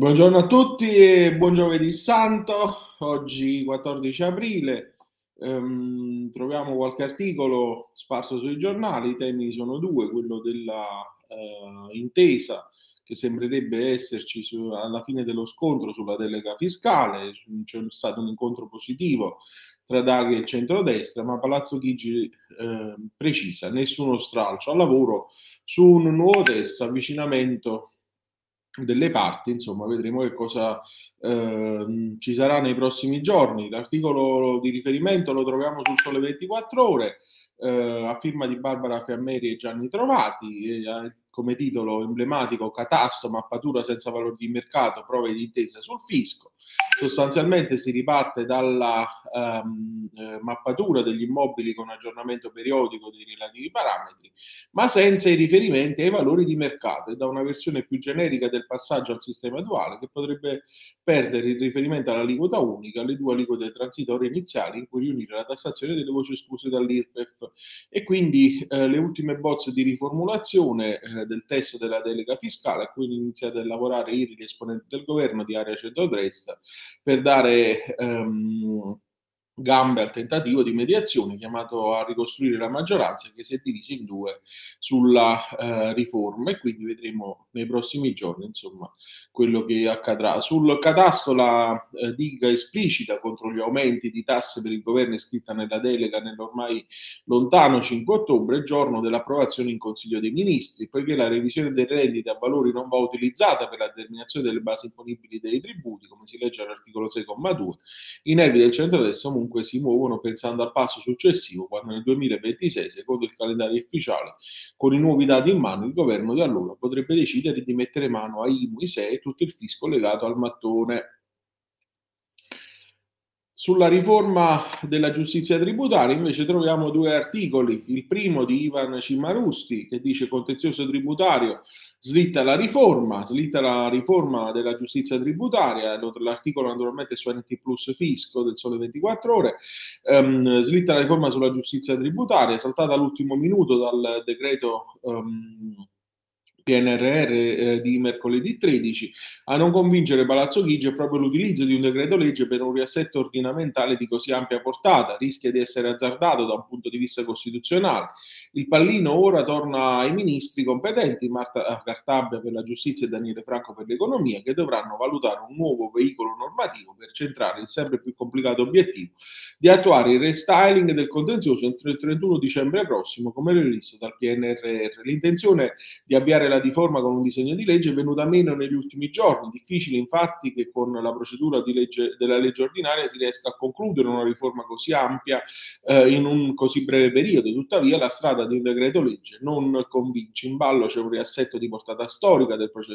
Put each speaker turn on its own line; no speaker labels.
Buongiorno a tutti e buon giovedì santo. Oggi 14 aprile. Ehm, troviamo qualche articolo sparso sui giornali. I temi sono due: quello della eh, intesa che sembrerebbe esserci su, alla fine dello scontro sulla delega fiscale. C'è stato un incontro positivo tra Draghi e centrodestra, ma Palazzo Chigi eh, precisa nessuno stralcio al lavoro su un nuovo testo, avvicinamento delle parti, insomma, vedremo che cosa eh, ci sarà nei prossimi giorni. L'articolo di riferimento lo troviamo sul Sole 24 Ore, eh, a firma di Barbara Fiammeri e Gianni Trovati, e, come titolo emblematico Catasto, mappatura senza valore di mercato, prove di intesa sul fisco. Sostanzialmente si riparte dalla um, mappatura degli immobili con aggiornamento periodico dei relativi parametri, ma senza i riferimenti ai valori di mercato e da una versione più generica del passaggio al sistema duale che potrebbe perdere il riferimento all'aliquota unica, alle due aliquote transitorie iniziali in cui riunire la tassazione delle voci escluse dall'IRPEF e quindi eh, le ultime bozze di riformulazione eh, del testo della delega fiscale a cui iniziate a lavorare ieri gli esponenti del governo di area centrodestra per dare ehm, gambe al tentativo di mediazione chiamato a ricostruire la maggioranza che si è divisa in due sulla eh, riforma e quindi vedremo nei prossimi giorni insomma quello che accadrà. Sul catasto la eh, diga esplicita contro gli aumenti di tasse per il governo iscritta nella delega nell'ormai lontano 5 ottobre, giorno dell'approvazione in Consiglio dei Ministri, poiché la revisione dei redditi a valori non va utilizzata per la determinazione delle basi imponibili dei tributi, come si legge all'articolo 6,2, i nervi del centro-destra comunque si muovono pensando al passo successivo, quando nel 2026, secondo il calendario ufficiale, con i nuovi dati in mano, il governo di allora potrebbe decidere di mettere mano ai IMU, ISEE e tutto il fisco legato al mattone. Sulla riforma della giustizia tributaria invece troviamo due articoli, il primo di Ivan Cimarusti che dice contenzioso tributario slitta la riforma, slitta la riforma della giustizia tributaria, l'articolo naturalmente su NT Plus Fisco del Sole 24 Ore, um, slitta la riforma sulla giustizia tributaria, saltata all'ultimo minuto dal decreto um, PNRR eh, di mercoledì 13, a non convincere Palazzo Chigi è proprio l'utilizzo di un decreto legge per un riassetto ordinamentale di così ampia portata, rischia di essere azzardato da un punto di vista costituzionale. Il pallino ora torna ai ministri competenti, Marta Cartabia per la giustizia e Daniele Franco per l'economia, che dovranno valutare un nuovo veicolo normativo per centrare il sempre più complicato obiettivo di attuare il restyling del contenzioso entro il 31 dicembre prossimo, come previsto dal PNRR. L'intenzione di avviare la riforma con un disegno di legge è venuta meno negli ultimi giorni. Difficile infatti che con la procedura legge, della legge ordinaria si riesca a concludere una riforma così ampia eh, in un così breve periodo. Tuttavia la strada di un decreto legge non convince. In ballo c'è un riassetto di portata storica del processo